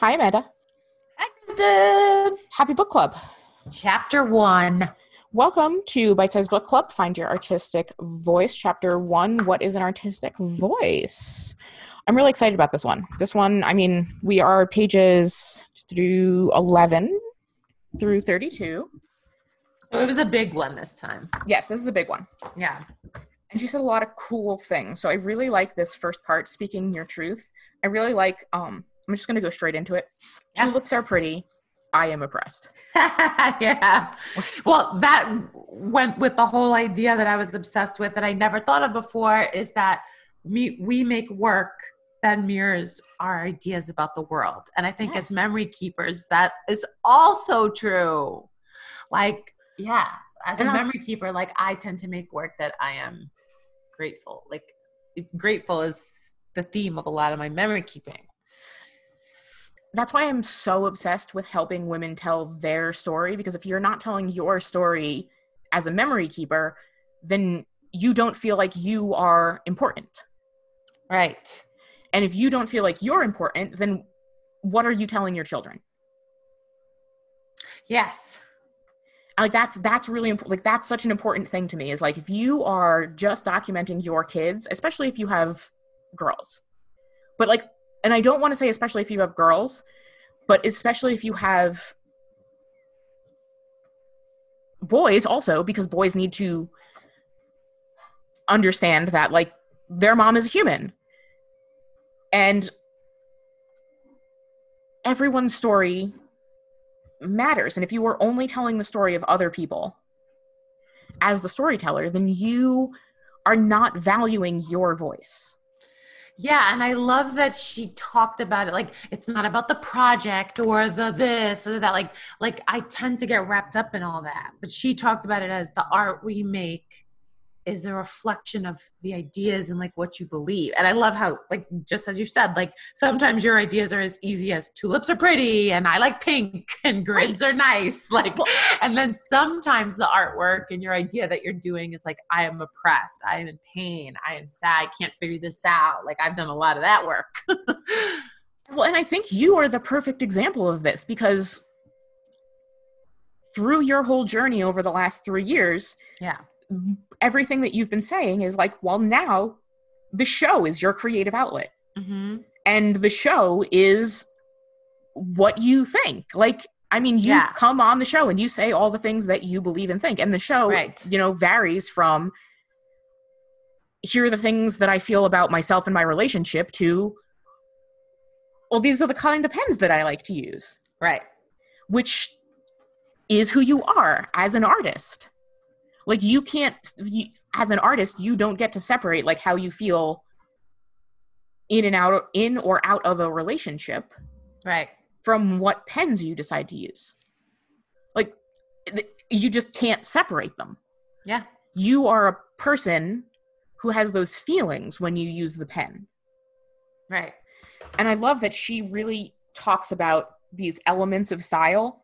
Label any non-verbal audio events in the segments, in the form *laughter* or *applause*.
Hi, Amanda. Hi, Kristen. Happy book club. Chapter one. Welcome to Bite Size Book Club. Find your artistic voice. Chapter one What is an artistic voice? I'm really excited about this one. This one, I mean, we are pages through 11 through 32. So it was a big one this time. Yes, this is a big one. Yeah. And she said a lot of cool things. So I really like this first part, speaking your truth. I really like, um, I'm just going to go straight into it. Yeah. Tulips are pretty. I am oppressed. *laughs* yeah. Well, that went with the whole idea that I was obsessed with that I never thought of before is that we, we make work that mirrors our ideas about the world. And I think Yes. as memory keepers, that is also true. Like, yeah, as a And I- memory keeper, like I tend to make work that I am grateful. Like, grateful is the theme of a lot of my memory keeping. That's why I'm so obsessed with helping women tell their story because if you're not telling your story as a memory keeper, then you don't feel like you are important. Right. And if you don't feel like you're important, then what are you telling your children? Yes. Like that's that's really important. Like that's such an important thing to me is like if you are just documenting your kids, especially if you have girls. But like and I don't want to say especially if you have girls, but especially if you have boys also because boys need to understand that like their mom is human. And everyone's story matters. And if you are only telling the story of other people as the storyteller, then you are not valuing your voice. Yeah, and I love that she talked about it like it's not about the project or the this or that like like I tend to get wrapped up in all that. But she talked about it as the art we make is a reflection of the ideas and like what you believe. And I love how like just as you said like sometimes your ideas are as easy as tulips are pretty and I like pink *laughs* and grids are nice *laughs* like and then sometimes the artwork and your idea that you're doing is like I am oppressed, I am in pain, I am sad, I can't figure this out. Like I've done a lot of that work. *laughs* Well, and I think you are the perfect example of this because through your whole journey over the last three years, yeah. Everything that you've been saying is like, well, now the show is your creative outlet. Mm-hmm. and the show is what you think like i mean you Yeah. come on the show and you say all the things that you believe and think and the show Right. you know varies from here are the things that i feel about myself and my relationship to well these are the kind of pens that i like to use Right. which is who you are as an artist like you can't you, as an artist you don't get to separate like how you feel in and out in or out of a relationship Right. from what pens you decide to use like you just can't separate them Yeah. you are a person who has those feelings when you use the pen Right. and I love that she really talks about these elements of style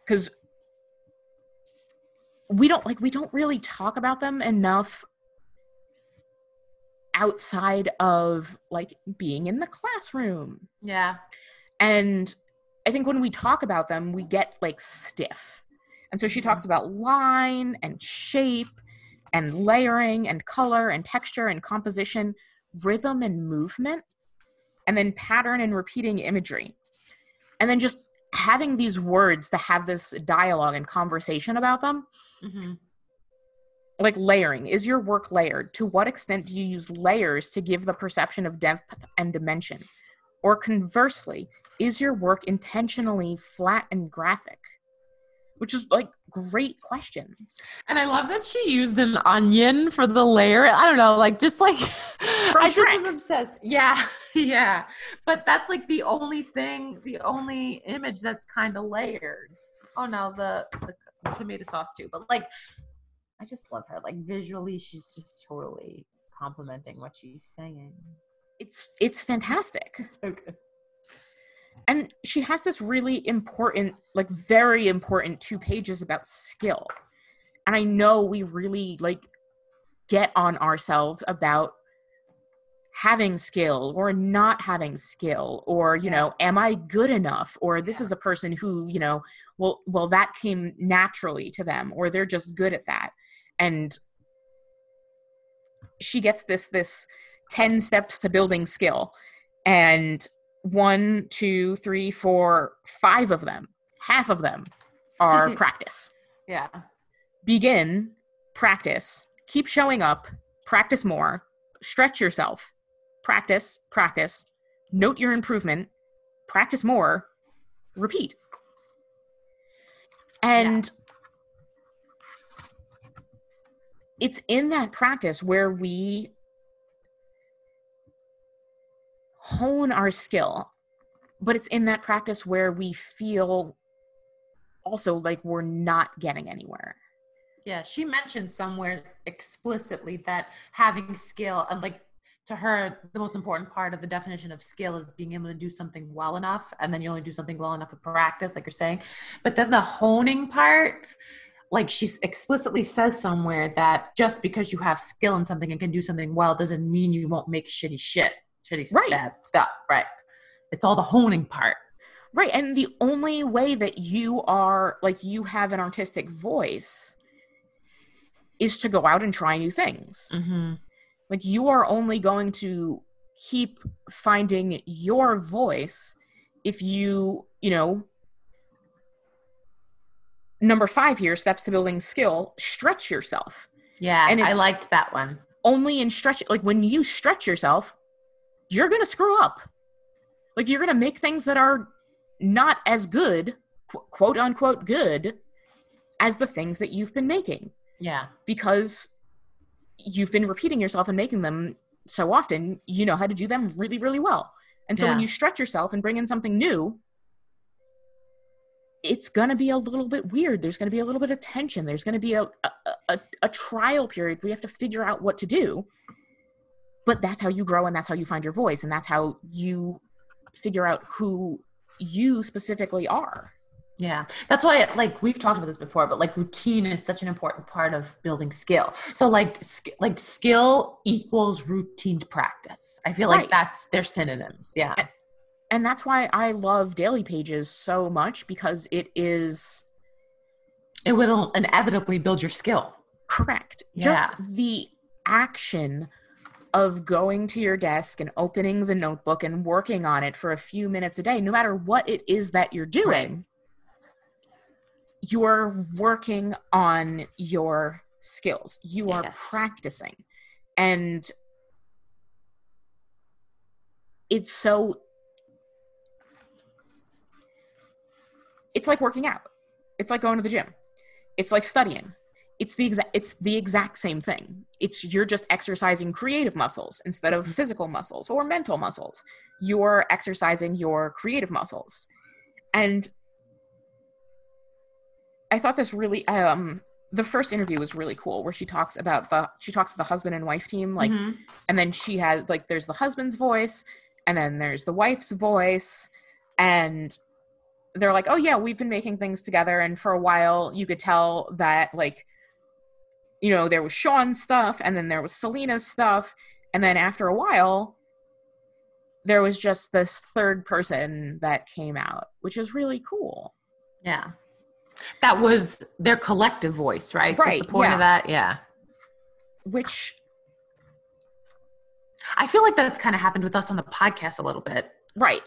because we don't like we don't really talk about them enough outside of like being in the classroom. Yeah. and i think when we talk about them we get like stiff. And so she mm-hmm. talks about line and shape and layering and color and texture and composition rhythm and movement and then pattern and repeating imagery. And then just having these words to have this dialogue and conversation about them Mm-hmm. like layering is your work layered? To what extent do you use layers to give the perception of depth and dimension? Or conversely is your work intentionally flat and graphic which is like great questions And I love that she used an onion for the layer. I don't know, like just like *laughs* I just Shrek. was obsessed. Yeah, *laughs* yeah. But that's like the only thing, the only image that's kind of layered. Oh no, the, the tomato sauce too. But like, I just love her. Like visually, she's just totally complimenting what she's saying. it's it's fantastic So good. And she has this really important like very important two pages about skill and i know we really like get on ourselves about having skill or not having skill or you Yeah. know am i good enough or this Yeah. is a person who you know well well that came naturally to them or they're just good at that and she gets this this 10 steps to building skill and one two three four five of them half of them are *laughs* practice. Yeah. begin practice keep showing up practice more stretch yourself practice practice note your improvement practice more repeat. And it's in that practice where we hone our skill but it's in that practice where we feel also like we're not getting anywhere Yeah, she mentioned somewhere explicitly that having skill and like to her the most important part of the definition of skill is being able to do something well enough and then you only do something well enough with practice like you're saying. But then the honing part like she explicitly says somewhere that just because you have skill in something and can do something well doesn't mean you won't make shitty shit, shitty Right. bad stuff, right? It's all the honing part. Right. And the only way that you are like you have an artistic voice is to go out and try new things. Mm-hmm. Like you are only going to keep finding your voice if you, you know, number 5 here steps to building skill, stretch yourself. Yeah, And I liked that one. Only in stretch like when you stretch yourself, you're going to screw up. Like you're going to make things that are not as good, qu- quote unquote good, as the things that you've been making Yeah. because you've been repeating yourself and making them so often, you know how to do them really, really well. And so when you stretch yourself and bring in something new, it's going to be a little bit weird. There's going to be a little bit of tension. There's going to be a, a, a, a trial period We have to figure out what to do. But that's how you grow and that's how you find your voice and that's how you figure out who you specifically are. Yeah, that's why, like we've talked about this before, but like routine is such an important part of building skill. So like, sk- like skill equals routine practice. I feel like that's they're synonyms. Yeah, and that's why I love daily pages so much because it is it will inevitably build your skill. correct. Yeah. Just the action of going to your desk and opening the notebook and working on it for a few minutes a day, no matter what it is that you're doing, you're working on your skills. You are Yes. practicing. And it's so it's like working out. It's like going to the gym. It's like studying. It's the exact it's the exact same thing. It's you're just exercising creative muscles instead of physical muscles or mental muscles. You're exercising your creative muscles. And I thought this really um the first interview was really cool where she talks about the she talks to the husband and wife team like Mhm. and then she has like there's the husband's voice and then there's the wife's voice and they're like oh yeah we've been making things together and for a while you could tell that like you know there was sean's stuff and then there was selena's stuff and then after a while there was just this third person that came out which is really cool yeah, that was their collective voice, right? Right, the point yeah. of that, yeah. which I feel like that's kind of happened with us on the podcast a little bit. right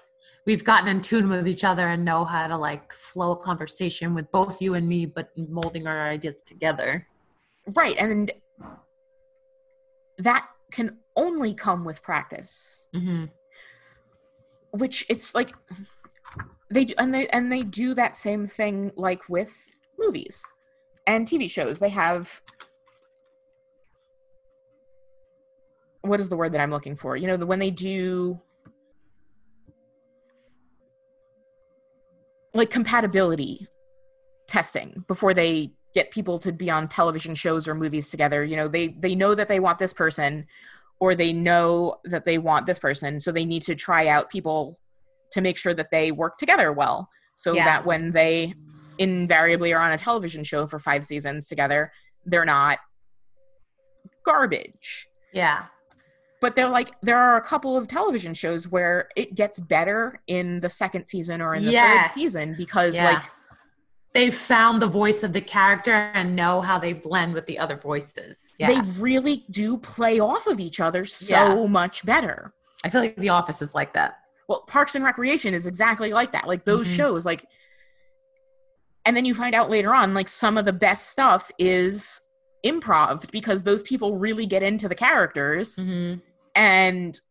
We've gotten in tune with each other and know how to like flow a conversation with both you and me, but molding our ideas together. Right and that can only come with practice. Mm-hmm. which it's like they do and they and they do that same thing like with movies and TV shows. They have what is the word that I'm looking for? You know the, when they do like compatibility testing before they get people to be on television shows or movies together you know they they know that they want this person or they know that they want this person so they need to try out people to make sure that they work together well so Yeah. that when they invariably are on a television show for five seasons together they're not garbage Yeah. but they're like there are a couple of television shows where it gets better in the second season or in the Yes. third season because Yeah. like They've found the voice of the character and know how they blend with the other voices. Yeah. they really do play off of each other so Yeah. much better. I feel like The Office is like that. Well, Parks and Recreation is exactly like that. Like those Mhm. shows, like, and then you find out later on, like some of the best stuff is improv because those people really get into the characters, Mm-hmm. and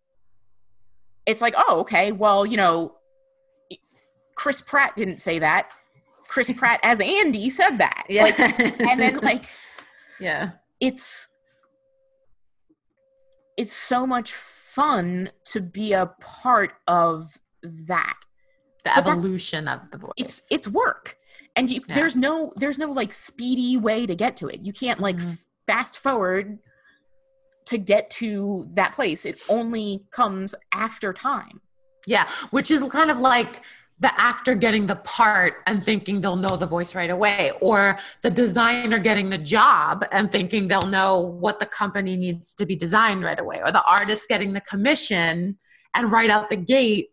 it's like, oh, okay, well, you know, Chris Pratt didn't say that. Chris Pratt as Andy said that. Like, and then like *laughs* yeah. it's it's so much fun to be a part of that The But evolution of the voice. it's it's work and you, Yeah. there's no there's no like speedy way to get to it you can't like Mhm. fast forward to get to that place it only comes after time Yeah, which is kind of like the actor getting the part and thinking they'll know the voice right away, or the designer getting the job and thinking they'll know what the company needs to be designed right away, or the artist getting the commission and right out the gate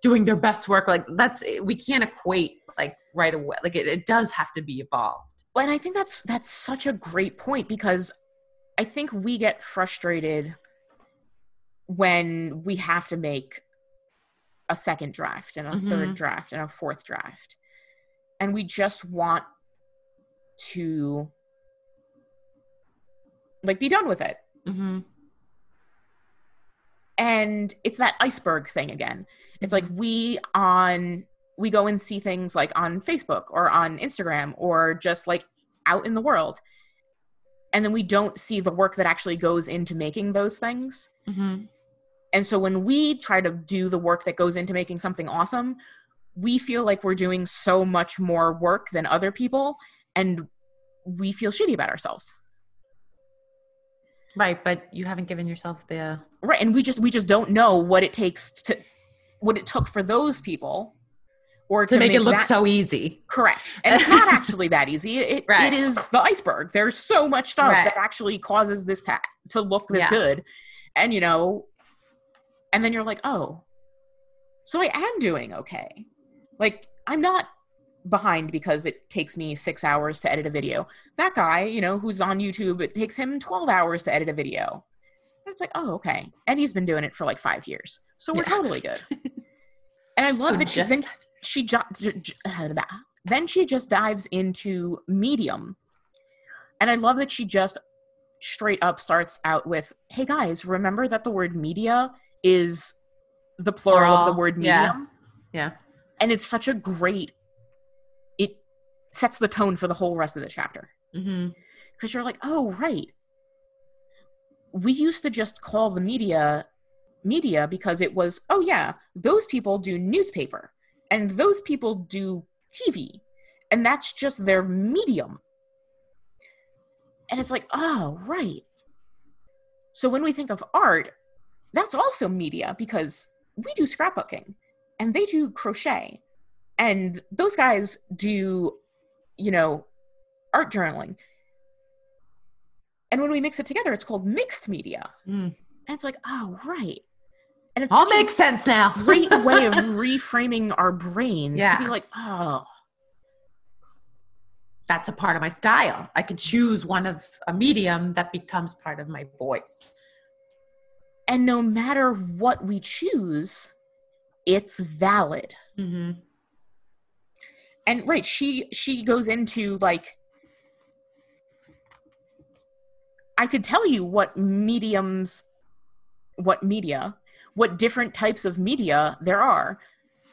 doing their best work. Like that's we can't equate like right away. Like it, it does have to be evolved. and i think that's that's such a great point because i think we get frustrated when we have to make a second draft and a third Mhm. draft and a fourth draft and we just want to like be done with it Mm-hmm. and it's that iceberg thing again it's like we on we go and see things like on facebook or on instagram or just like out in the world and then we don't see the work that actually goes into making those things Mm-hmm. And so when we try to do the work that goes into making something awesome we feel like we're doing so much more work than other people and we feel shitty about ourselves Right, but you haven't given yourself the right and we just we just don't know what it takes to what it took for those people or to, make, it look that- so easy. correct and it's not actually that easy it, Right. it is the iceberg there's so much stuff Right. that actually causes this ta- to look this Yeah. good and you know and then you're like oh so i am doing okay. Like i'm not behind because it takes me six hours to edit a video. That guy you know who's on youtube it takes him 12 hours to edit a video. And it's like oh okay. And he's been doing it for like five years. So we're Yeah. totally good. *laughs* And i love that she Just- then she ju- j- j- *sighs* then she just dives into medium. And i love that she just straight up starts out with hey guys remember that the word media is the plural, of the word yeah. medium Yeah. and it's such a great it sets the tone for the whole rest of the chapter Mm-hmm. because you're like oh right we used to just call the media media because it was oh yeah those people do newspaper and those people do tv and that's just their medium and it's like oh right so when we think of art that's also media because we do scrapbooking and they do crochet and those guys do you know art journaling and when we mix it together it's called mixed media Mm. and it's like oh right and it's All makes sense now. *laughs* great way of reframing our brains Yeah. to be like oh That's a part of my style. I can choose one of a medium that becomes part of my voice. And no matter what we choose it's valid Mm-hmm. and right she she goes into like i could tell you what mediums what media what different types of media there are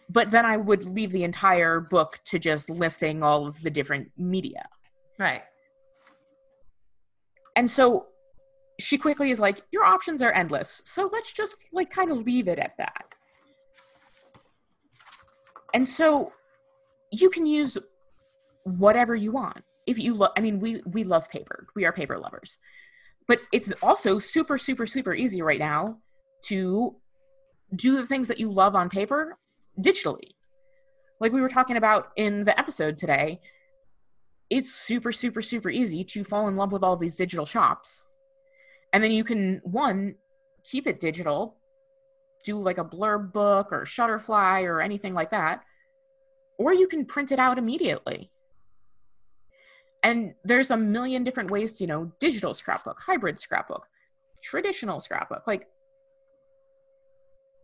but then i would leave the entire book to just listing all of the different media Right. and so she quickly is like your options are endless so let's just like kind of leave it at that. And so you can use whatever you want. If you love i mean we we love paper. We are paper lovers. But it's also super super super easy right now to do the things that you love on paper digitally. Like we were talking about in the episode today it's super super super easy to fall in love with all these digital shops and then you can one keep it digital, do like a blurb book or Shutterfly or anything like that, or you can print it out immediately. And there's a million different ways to, you know, digital scrapbook, hybrid scrapbook, traditional scrapbook. Like,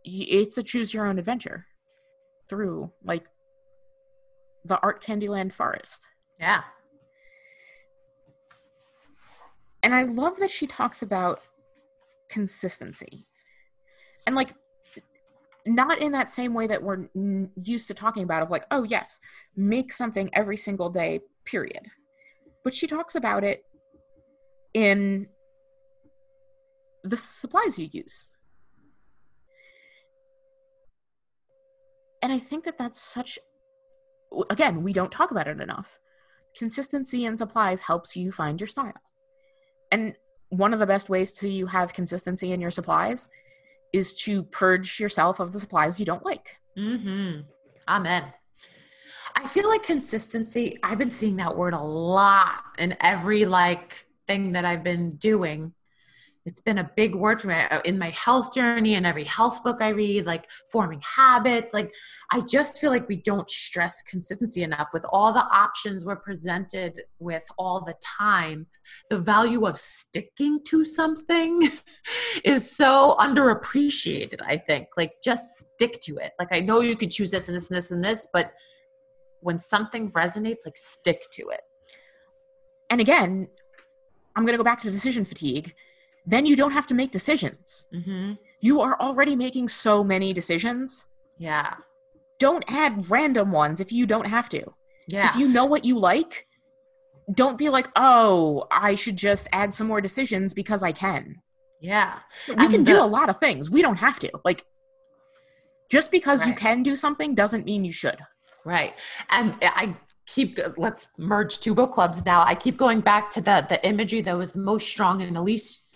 it's a choose your own adventure through like the art candyland forest yeah and i love that she talks about consistency. And like not in that same way that we're used to talking about of like oh yes make something every single day period. But she talks about it in the supplies you use. And i think that that's such again we don't talk about it enough. Consistency in supplies helps you find your style and one of the best ways to you have consistency in your supplies is to purge yourself of the supplies you don't like. Mm-hmm. Amen. I feel like consistency i've been seeing that word a lot in every like thing that i've been doing it's been a big word for me uh, in my health journey and every health book I read, like forming habits. Like, I just feel like we don't stress consistency enough with all the options we're presented with all the time. The value of sticking to something *laughs* is so underappreciated, I think. Like, just stick to it. Like, I know you could choose this and this and this and this, but when something resonates, like, stick to it. And again, I'm going to go back to decision fatigue then you don't have to make decisions. Mm-hmm. You are already making so many decisions. Yeah. Don't add random ones if you don't have to. Yeah. If you know what you like, don't be like, oh, I should just add some more decisions because I can. Yeah. We and can the- do a lot of things. We don't have to. Like, just because right. you can do something doesn't mean you should. Right. And I keep let's merge two book clubs now. I keep going back to the the imagery that was the most strong in Elise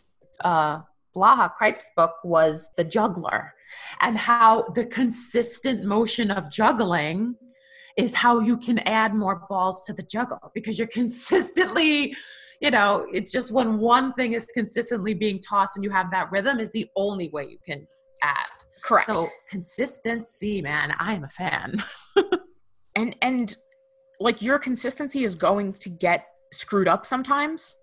uh, Blaha Cripe's book was The Juggler, and how the consistent motion of juggling is how you can add more balls to the juggle because you're *laughs* consistently, you know, it's just when one thing is consistently being tossed and you have that rhythm is the only way you can add. Correct. So consistency, man, I am a fan. *laughs* and and like your consistency is going to get screwed up sometimes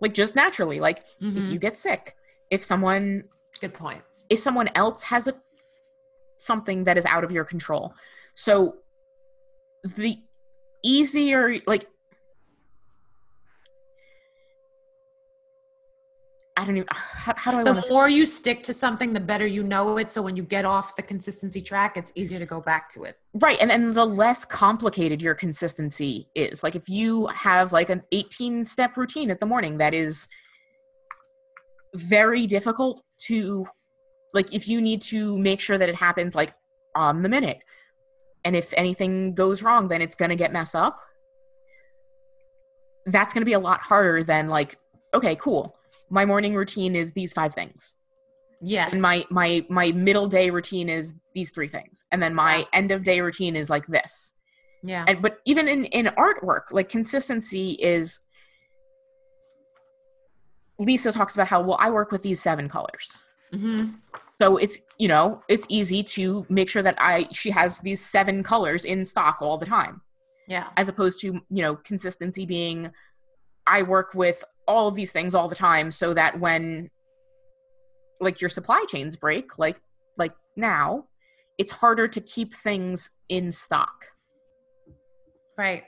like just naturally like mm-hmm. if you get sick if someone good point if someone else has a something that is out of your control so the easier like I don't even. How, how do I? The more you stick to something, the better you know it. So when you get off the consistency track, it's easier to go back to it. Right, and and the less complicated your consistency is. Like if you have like an 18 step routine at the morning that is very difficult to, like if you need to make sure that it happens like on the minute, and if anything goes wrong, then it's gonna get messed up. That's gonna be a lot harder than like okay, cool my morning routine is these five things. Yes. And my my my middle day routine is these three things. And then my yeah. end of day routine is like this. Yeah. And but even in in artwork, like consistency is Lisa talks about how well I work with these seven colors. hmm So it's you know it's easy to make sure that I she has these seven colors in stock all the time. Yeah. As opposed to you know consistency being I work with all of these things all the time so that when like your supply chains break like like now it's harder to keep things in stock. Right.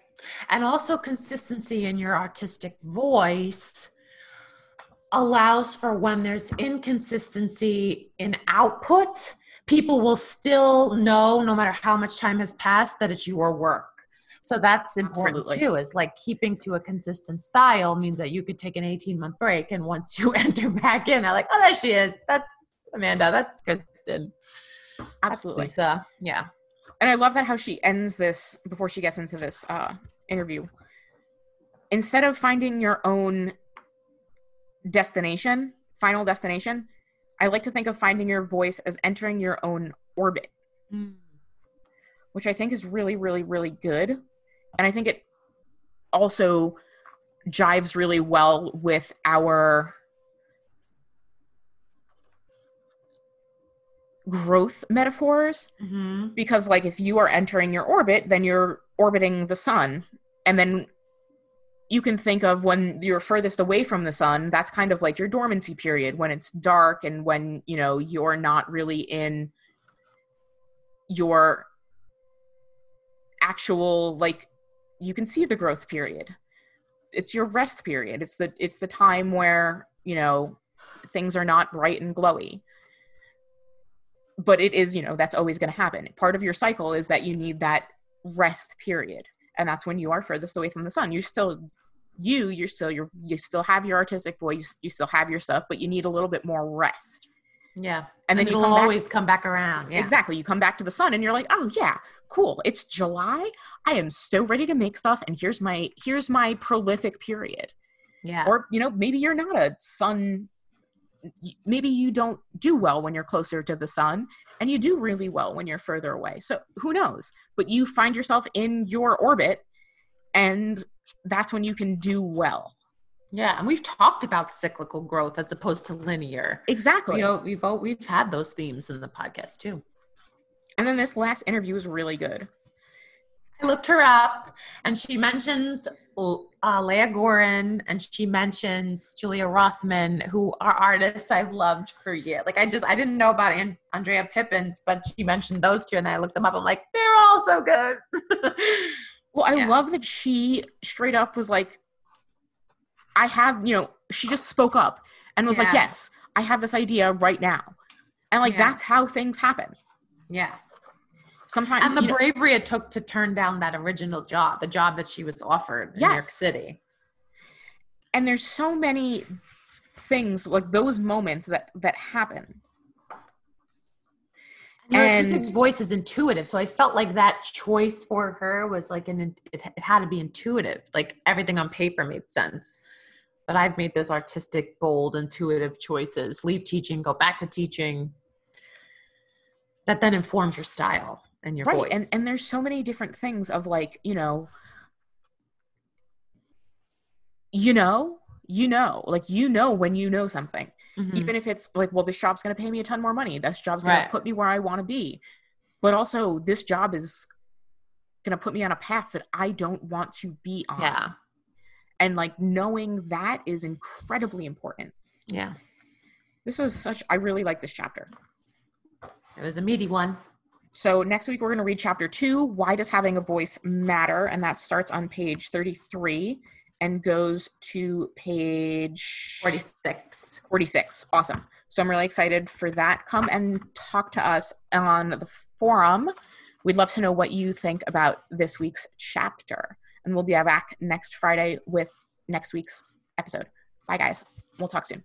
And also consistency in your artistic voice allows for when there's inconsistency in output people will still know no matter how much time has passed that it's your work so that's important Absolutely. too, is like keeping to a consistent style means that you could take an 18 month break. And once you *laughs* enter back in, they're like, oh, there she is. That's Amanda. That's Kristen. Absolutely. That's Lisa. Yeah. And I love that how she ends this before she gets into this uh, interview. Instead of finding your own destination, final destination, I like to think of finding your voice as entering your own orbit. Mm which I think is really, really, really good. And I think it also jives really well with our growth metaphors Mm-hmm. because like if you are entering your orbit then you're orbiting the sun and then you can think of when you're furthest away from the sun that's kind of like your dormancy period when it's dark and when you know you're not really in your actual like you can see the growth period. It's your rest period. It's the it's the time where you know things are not bright and glowy. But it is you know that's always going to happen. Part of your cycle is that you need that rest period and that's when you are furthest away from the sun. You're still you you're still you're, you still have your artistic voice you still have your stuff but you need a little bit more rest Yeah. and then you it'll back always come back around. Yeah. Exactly. You come back to the sun and you're like, "Oh yeah, cool. It's July. I am so ready to make stuff and here's my here's my prolific period." Yeah. Or, you know, maybe you're not a sun maybe you don't do well when you're closer to the sun and you do really well when you're further away. So, who knows? But you find yourself in your orbit and that's when you can do well. Yeah. And we've talked about cyclical growth as opposed to linear. Exactly. You know, we've all, we've had those themes in the podcast too. and then this last interview was really good. I looked her up, and she mentions uh, Leah Goren, and she mentions Julia Rothman, who are artists I've loved for years. Like I just I didn't know about An- Andrea Pippins, but she mentioned those two, and then I looked them up. I'm like, they're all so good. *laughs* Well, I Yeah. love that she straight up was like, I have, you know, she just spoke up and was like, yes, I have this idea right now. And like, Yeah. that's how things happen. yeah, Sometimes, and the you know- bravery it took to turn down that original job, the job that she was offered in New York Yes. City. and there's so many things like those moments that that happen. Your And- artistic voice is intuitive, so I felt like that choice for her was like an it, it had to be intuitive. Like everything on paper made sense, but I've made those artistic, bold, intuitive choices. Leave teaching, go back to teaching. That then informs your style and your right. voice. And and there's so many different things of like, you know, you know, you know, like you know when you know something. Mhm. even if it's like well this job's going to pay me a ton more money this job's Right. to put me where i want to be but also this job is going to put me on a path that i don't want to be on yeah, and like knowing that is incredibly important yeah, this is such i really like this chapter it was a meaty one. so next week we're going to read chapter two why does having a voice matter and that starts on page 33 and goes to page Forty six. 46. Awesome. So I'm really excited for that. Come and talk to us on the forum. We'd love to know what you think about this week's chapter. And we'll be back next Friday with next week's episode. Bye, guys. We'll talk soon.